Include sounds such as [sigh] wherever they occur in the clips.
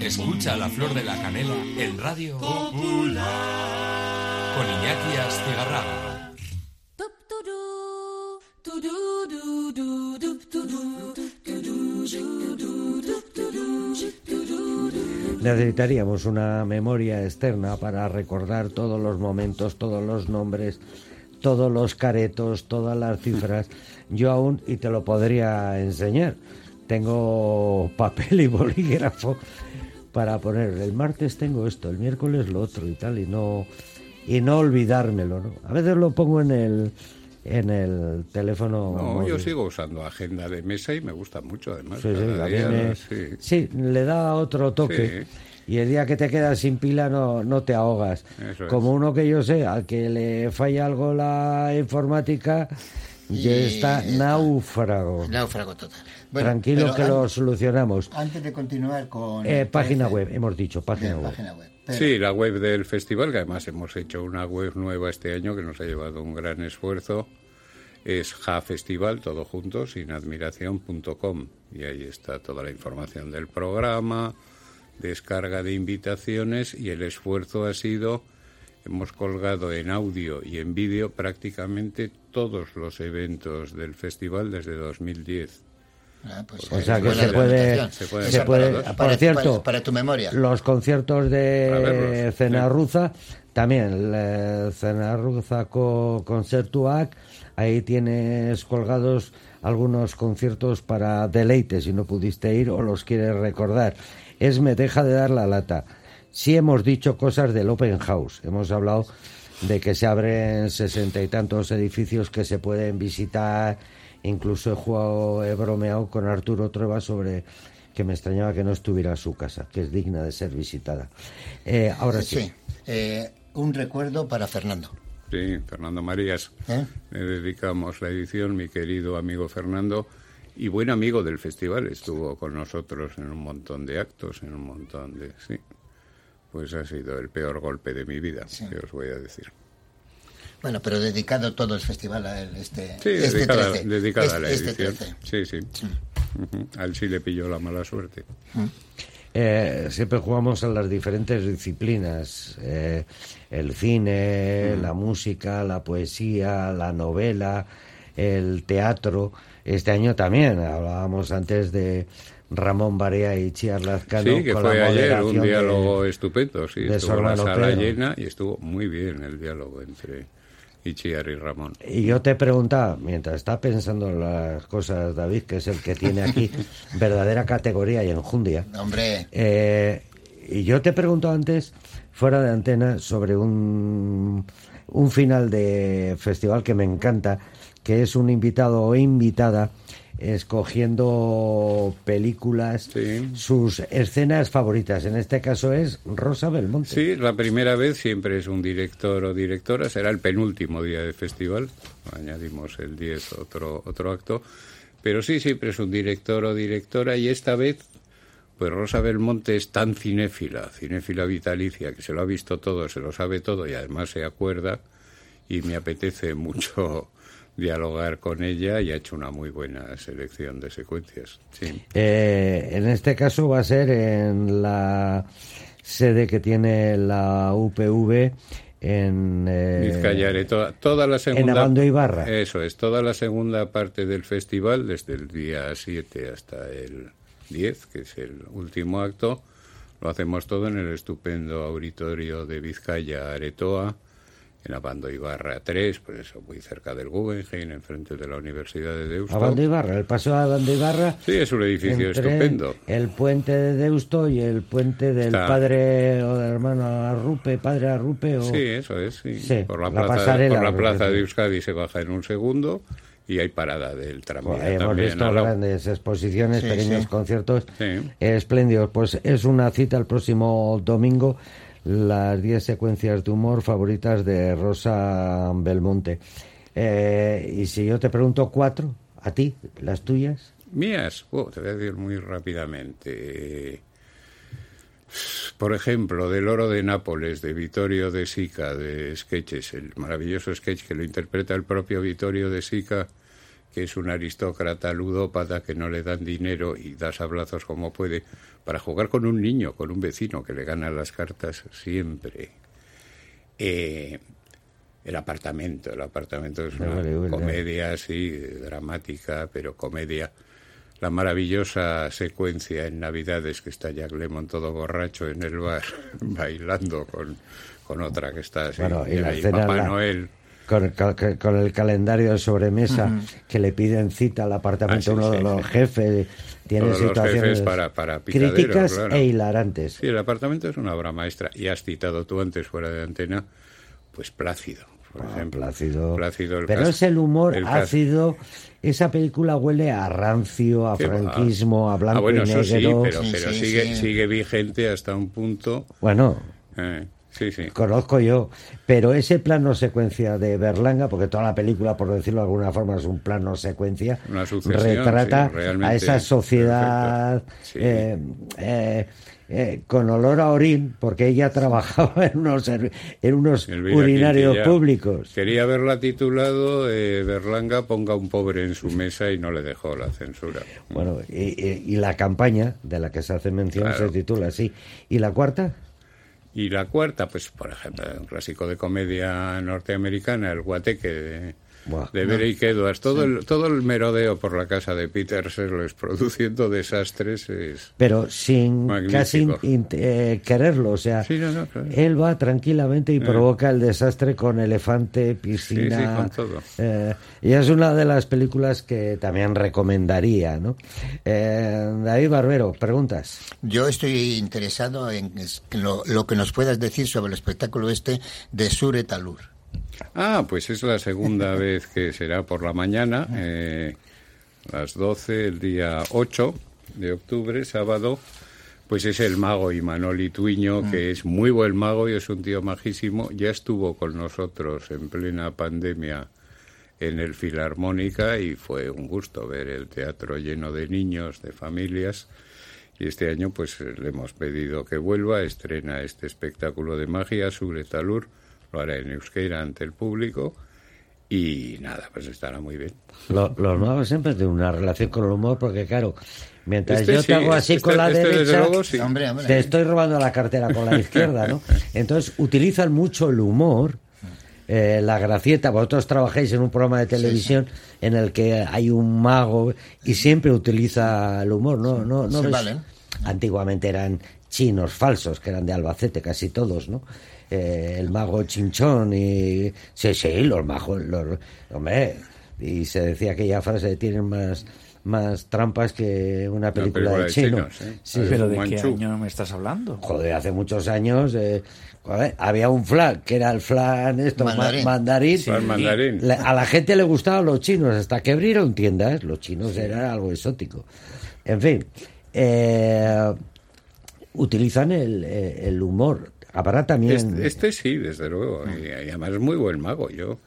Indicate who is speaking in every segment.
Speaker 1: Escucha la flor de la canela en Radio Popular con Iñaki Astigarraga.
Speaker 2: Necesitaríamos una memoria externa para recordar todos los momentos, todos los nombres, todos los caretos, todas las cifras. Yo aún, y te lo podría enseñar, tengo papel y bolígrafo para poner el martes tengo esto, el miércoles lo otro y tal, y no, y no olvidármelo. ¿no? A veces lo pongo en el, en el teléfono.
Speaker 3: No, yo sigo usando agenda de mesa y me gusta mucho además.
Speaker 2: Sí, le da otro toque. Y el día que te quedas sin pila no, no te ahogas. Como uno que yo sé, al que le falla algo la informática, ya está náufrago.
Speaker 4: Náufrago total.
Speaker 2: Tranquilo que lo solucionamos.
Speaker 4: Antes de continuar con...
Speaker 2: Eh, página web, hemos dicho, página web.
Speaker 3: Sí, la web del festival, que además hemos hecho una web nueva este año que nos ha llevado un gran esfuerzo, es jafestival, todo junto, sin admiración.com. Y ahí está toda la información del programa, descarga de invitaciones y el esfuerzo ha sido, hemos colgado en audio y en vídeo prácticamente todos los eventos del festival desde 2010.
Speaker 2: Ah, pues o sea que se puede, se puede, por cierto,
Speaker 4: para, tu memoria.
Speaker 2: Los conciertos de Cenarruza, también Cenarruza Concertuac, ahí tienes colgados algunos conciertos para deleite si no pudiste ir o los quieres recordar. Es me deja de dar la lata. Sí hemos dicho cosas del Open House, hemos hablado de que se abren sesenta y tantos edificios que se pueden visitar Incluso he jugado, he bromeado con Arturo Trueba sobre que me extrañaba que no estuviera su casa, que es digna de ser visitada. Eh, ahora sí.
Speaker 4: Eh, un recuerdo para Fernando.
Speaker 3: Sí, Fernando Marías. ¿Eh? Le dedicamos la edición, mi querido amigo Fernando, y buen amigo del festival. Estuvo con nosotros en un montón de actos, en un montón de... Sí, pues ha sido el peor golpe de mi vida, que os voy a decir.
Speaker 4: Bueno, pero dedicado todo el festival a él, este,
Speaker 3: sí,
Speaker 4: este
Speaker 3: dedicada, dedicada a la este edición. sí, sí. Al sí le pilló la mala suerte.
Speaker 2: Eh, siempre jugamos a las diferentes disciplinas, eh, el cine, la música, la poesía, la novela, el teatro. Este año también hablábamos antes de Ramón Barea y Chiar Lazcano.
Speaker 3: Sí, que fue ayer un diálogo estupendo, sí, estuvo la sala llena y estuvo muy bien el diálogo entre y y Ramón.
Speaker 2: Y yo te preguntaba, mientras está pensando las cosas David, que es el que tiene aquí [laughs] verdadera categoría y enjundia.
Speaker 4: Hombre.
Speaker 2: Eh, y yo te pregunto antes, fuera de antena, sobre un, un final de festival que me encanta, que es un invitado o invitada escogiendo películas, sus escenas favoritas. En este caso es Rosa Belmonte.
Speaker 3: Sí, la primera vez siempre es un director o directora, será el penúltimo día de festival, añadimos el 10 otro, otro acto, pero sí, siempre es un director o directora y esta vez, pues Rosa Belmonte es tan cinéfila, cinéfila vitalicia, que se lo ha visto todo, se lo sabe todo y además se acuerda y me apetece mucho dialogar con ella y ha hecho una muy buena selección de secuencias. Sí.
Speaker 2: Eh, en este caso va a ser en la sede que tiene la UPV en
Speaker 3: eh, Vizcayare, toda, la segunda
Speaker 2: en Abando Ibarra.
Speaker 3: Eso es, toda la segunda parte del festival, desde el día 7 hasta el 10, que es el último acto, lo hacemos todo en el estupendo auditorio de Vizcaya Aretoa en Abando Ibarra 3, pues eso, muy cerca del Guggenheim, enfrente de la Universidad de Deusto.
Speaker 2: Abando Ibarra, el paso a Abando Ibarra.
Speaker 3: Sí, es un edificio estupendo.
Speaker 2: El puente de Deusto y el puente del padre o del hermano Arrupe, padre Arrupe. O...
Speaker 3: Sí, eso es, sí. por la, plaza, por la plaza de Euskadi se baja en un segundo y hay parada del tranvía
Speaker 2: pues hemos visto grandes exposiciones, pequeños conciertos espléndidos. Pues es una cita el próximo domingo las 10 secuencias de humor favoritas de Rosa Belmonte. Eh, y si yo te pregunto cuatro, a ti, las tuyas.
Speaker 3: Mías, oh, te voy a decir muy rápidamente. Por ejemplo, del Oro de Nápoles, de Vittorio de Sica, de Sketches, el maravilloso sketch que lo interpreta el propio Vittorio de Sica, que es un aristócrata ludópata que no le dan dinero y da sablazos como puede, para jugar con un niño, con un vecino que le gana las cartas siempre. Eh, el apartamento, el apartamento es una comedia, sí, dramática, pero comedia la maravillosa secuencia en Navidades que está Jack Lemmon todo borracho en el bar [laughs] bailando con, con otra que está así.
Speaker 2: Bueno, y la Papá Noel. Con el, con el, calendario de sobremesa que le piden cita al apartamento ah, uno de los jefes. Tiene situaciones
Speaker 3: para, para
Speaker 2: críticas e hilarantes.
Speaker 3: Sí, el apartamento es una obra maestra. Y has citado tú antes fuera de antena, pues Plácido por ah, ejemplo.
Speaker 2: Plácido. Pero es el humor ácido. Esa película huele a rancio, a franquismo, a blanco ah, bueno, y negro.
Speaker 3: sí, pero, sigue, sigue vigente hasta un punto.
Speaker 2: Bueno.
Speaker 3: Eh, sí, sí.
Speaker 2: Conozco yo, pero ese plano secuencia de Berlanga, porque toda la película, por decirlo de alguna forma, es un plano secuencia, retrata a esa sociedad eh, eh, eh, con olor a orín, porque ella trabajaba [laughs] en unos, en unos urinarios públicos.
Speaker 3: Quería haberla titulado eh, Berlanga ponga un pobre en su mesa y no le dejó la censura.
Speaker 2: Bueno, y, la campaña de la que se hace mención se titula así. ¿Y la cuarta?
Speaker 3: Y la cuarta, pues por ejemplo, un clásico de comedia norteamericana, El Guateque de ver y quedas. Todo, el, todo el merodeo por la casa de Peter es produciendo desastres es
Speaker 2: Pero sin casi eh, quererlo. O sea, él va tranquilamente y eh. provoca el desastre con elefante, piscina.
Speaker 3: con todo.
Speaker 2: Eh, y es una de las películas que también recomendaría. ¿no? David Barbero, preguntas.
Speaker 4: Yo estoy interesado en lo, lo que nos puedas decir sobre el espectáculo este de Sure Talur.
Speaker 3: Ah, pues es la segunda [laughs] vez que será por la mañana, eh, las 12, el día 8 de octubre, sábado. Pues es el mago Imanol Tuiño, que mm. es muy buen mago y es un tío majísimo. Ya estuvo con nosotros en plena pandemia en el Filarmónica y fue un gusto ver el teatro lleno de niños, de familias. Y este año pues le hemos pedido que vuelva, estrena este espectáculo de magia, Talur lo haré en euskera ante el público y nada, pues estará muy bien.
Speaker 2: los nuevos siempre tienen una relación con el humor porque claro, mientras este yo te hago así este con la este derecha, te estoy robando la cartera con la izquierda, ¿no? [laughs] Entonces utilizan mucho el humor. Eh, la gracieta, vosotros trabajáis en un programa de televisión en el que hay un mago y siempre utiliza el humor, ¿no? no, no Antiguamente eran chinos falsos, que eran de Albacete, casi todos, ¿no? Eh, el mago Chinchón y sí, sí, los magos, los, hombre, y se decía aquella frase tienen más más trampas que una película, de chino.
Speaker 5: sí. ¿Pero de qué año me estás hablando?
Speaker 2: Joder, hace muchos años eh, había un flan, que era el flan esto, mandarín. a la gente le gustaban los chinos, hasta que abrieron tiendas, los chinos eran algo exótico. En fin, eh, utilizan el, el humor Habrá también.
Speaker 3: Este, este, sí, desde luego. Y, además es muy buen mago. Yo,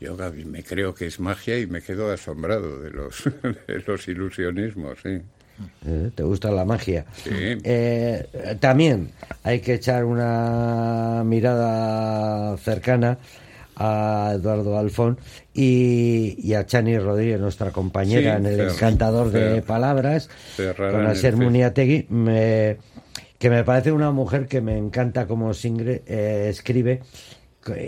Speaker 3: yo me creo que es magia y me quedo asombrado de los, [laughs] de los ilusionismos, sí.
Speaker 2: Eh, ¿Te gusta la magia?
Speaker 3: Sí.
Speaker 2: Eh, también hay que echar una mirada cercana a Eduardo Alfón y, a Chani Rodríguez, nuestra compañera en el encantador de palabras, con Aser Muniategui. Me, que me parece una mujer que me encanta Singre, eh, escribe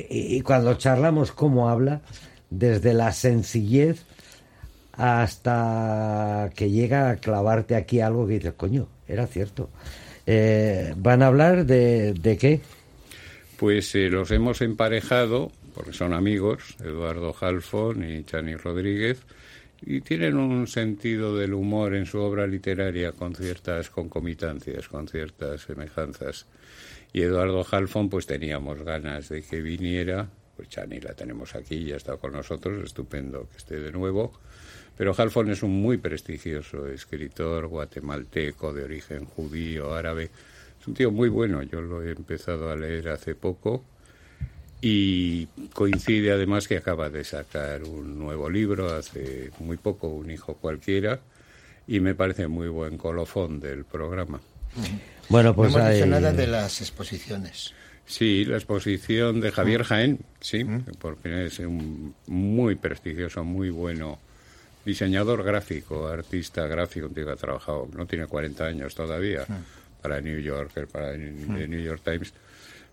Speaker 2: y, cuando charlamos cómo habla, desde la sencillez hasta que llega a clavarte aquí algo que dices, coño, era cierto. Eh, ¿Van a hablar de, de qué?
Speaker 3: Pues eh, los hemos emparejado, porque son amigos, Eduardo Halfon y Chani Rodríguez, y tienen un sentido del humor en su obra literaria con ciertas concomitancias, con ciertas semejanzas. Y Eduardo Halfon, pues teníamos ganas de que viniera, pues Chani la tenemos aquí, ya está con nosotros, estupendo que esté de nuevo. Pero Halfon es un muy prestigioso escritor guatemalteco de origen judío, árabe. Es un tío muy bueno, yo lo he empezado a leer hace poco y coincide además que acaba de sacar un nuevo libro hace muy poco, Un hijo cualquiera, y me parece muy buen colofón del programa.
Speaker 2: Bueno, pues
Speaker 4: no hemos
Speaker 2: hay...
Speaker 4: nada de las exposiciones.
Speaker 3: Sí, la exposición de Javier Jaén, sí, porque es un muy prestigioso, muy bueno diseñador gráfico, artista gráfico, un tío que ha trabajado, no tiene 40 años todavía, para New Yorker, para el New York Times.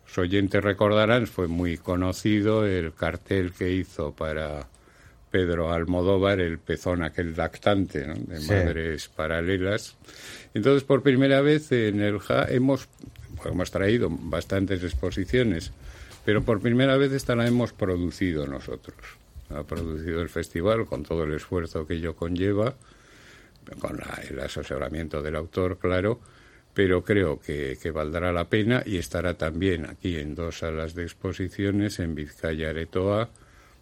Speaker 3: Los oyentes recordarán, fue muy conocido el cartel que hizo para Pedro Almodóvar, el pezón aquel lactante, de madres paralelas. Entonces, por primera vez en el JA hemos hemos traído bastantes exposiciones, pero por primera vez esta la hemos producido nosotros. Ha producido el festival con todo el esfuerzo que ello conlleva, con el asesoramiento del autor, claro, pero creo que, que, valdrá la pena y estará también aquí en dos salas de exposiciones en Vizcaya Aretoa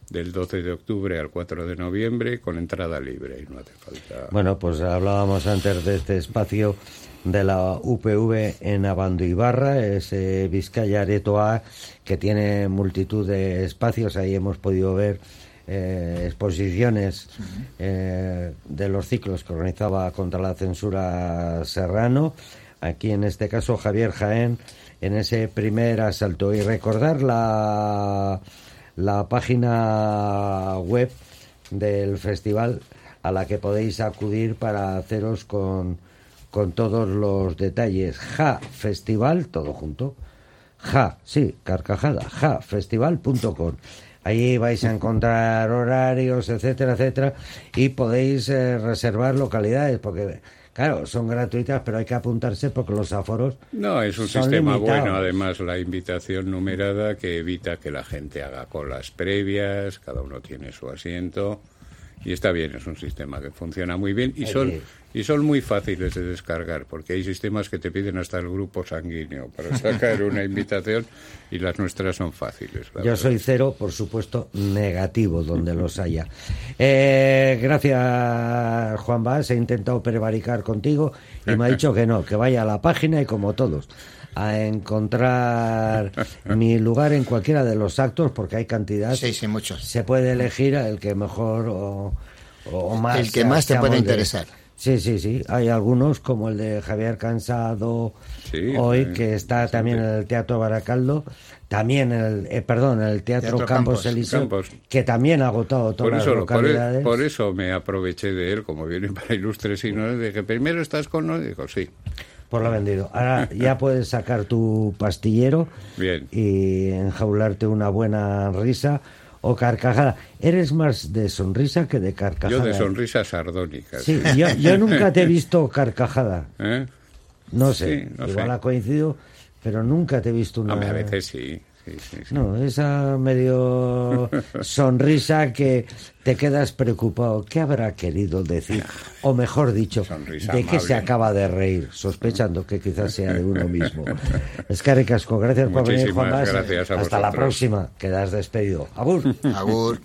Speaker 3: del 12 de octubre al 4 de noviembre con entrada libre y no hace falta.
Speaker 2: Bueno, pues hablábamos antes de este espacio de la UPV en Abando Ibarra, ese Vizcaya Aretoa que tiene multitud de espacios, ahí hemos podido ver eh, exposiciones eh, de los ciclos que organizaba contra la censura Serrano, aquí en este caso Javier Jaén en ese primer asalto y recordar la la página web del festival a la que podéis acudir para haceros con, con todos los detalles. Ja Festival, todo junto. Ja, sí, carcajada, jafestival.com. Ahí vais a encontrar horarios, etcétera, etcétera, y podéis eh, reservar localidades, porque Claro, son gratuitas, pero hay que apuntarse porque los aforos.
Speaker 3: No, es un sistema bueno, además, la invitación numerada que evita que la gente haga colas previas, cada uno tiene su asiento. Y está bien, es un sistema que funciona muy bien y son, y son muy fáciles de descargar, porque hay sistemas que te piden hasta el grupo sanguíneo para [laughs] sacar una invitación y las nuestras son fáciles.
Speaker 2: Yo soy cero, por supuesto, negativo donde los haya. Eh, gracias, Juan Vaz. He intentado prevaricar contigo y me ha dicho que no, que vaya a la página y como todos a encontrar [laughs] mi lugar en cualquiera de los actos porque hay cantidad.
Speaker 4: Sí, sí, muchos.
Speaker 2: Se puede elegir el que mejor o, o más.
Speaker 4: El que más te puede interesar.
Speaker 2: Sí, sí, sí. Hay algunos, como el de Javier Cansado hoy, que está también en el Teatro Baracaldo, también el, eh, perdón, en el Teatro, Campos, Eliseo, que también ha agotado todas las e- localidades.
Speaker 3: Por, eso me aproveché de él, como viene para ilustres y no, que primero estás con nosotros, digo, sí.
Speaker 2: Por lo vendido. Ahora ya [laughs] puedes sacar tu pastillero
Speaker 3: Bien.
Speaker 2: y enjaularte una buena risa o carcajada. Eres más de sonrisa que de carcajada.
Speaker 3: Yo de sonrisa sardónica.
Speaker 2: Sí, yo, nunca te he [laughs] visto carcajada.
Speaker 3: ¿Eh?
Speaker 2: No sé, igual ha coincidido, pero nunca te he visto una...
Speaker 3: a veces sí.
Speaker 2: No, esa medio [laughs] sonrisa que te quedas preocupado. ¿Qué habrá querido decir? O mejor dicho, ¿de qué se acaba de reír? Sospechando que quizás sea de uno mismo. Es que Casco, gracias por venir, Juan Hasta la próxima. Quedas despedido. Agur.
Speaker 4: Agur.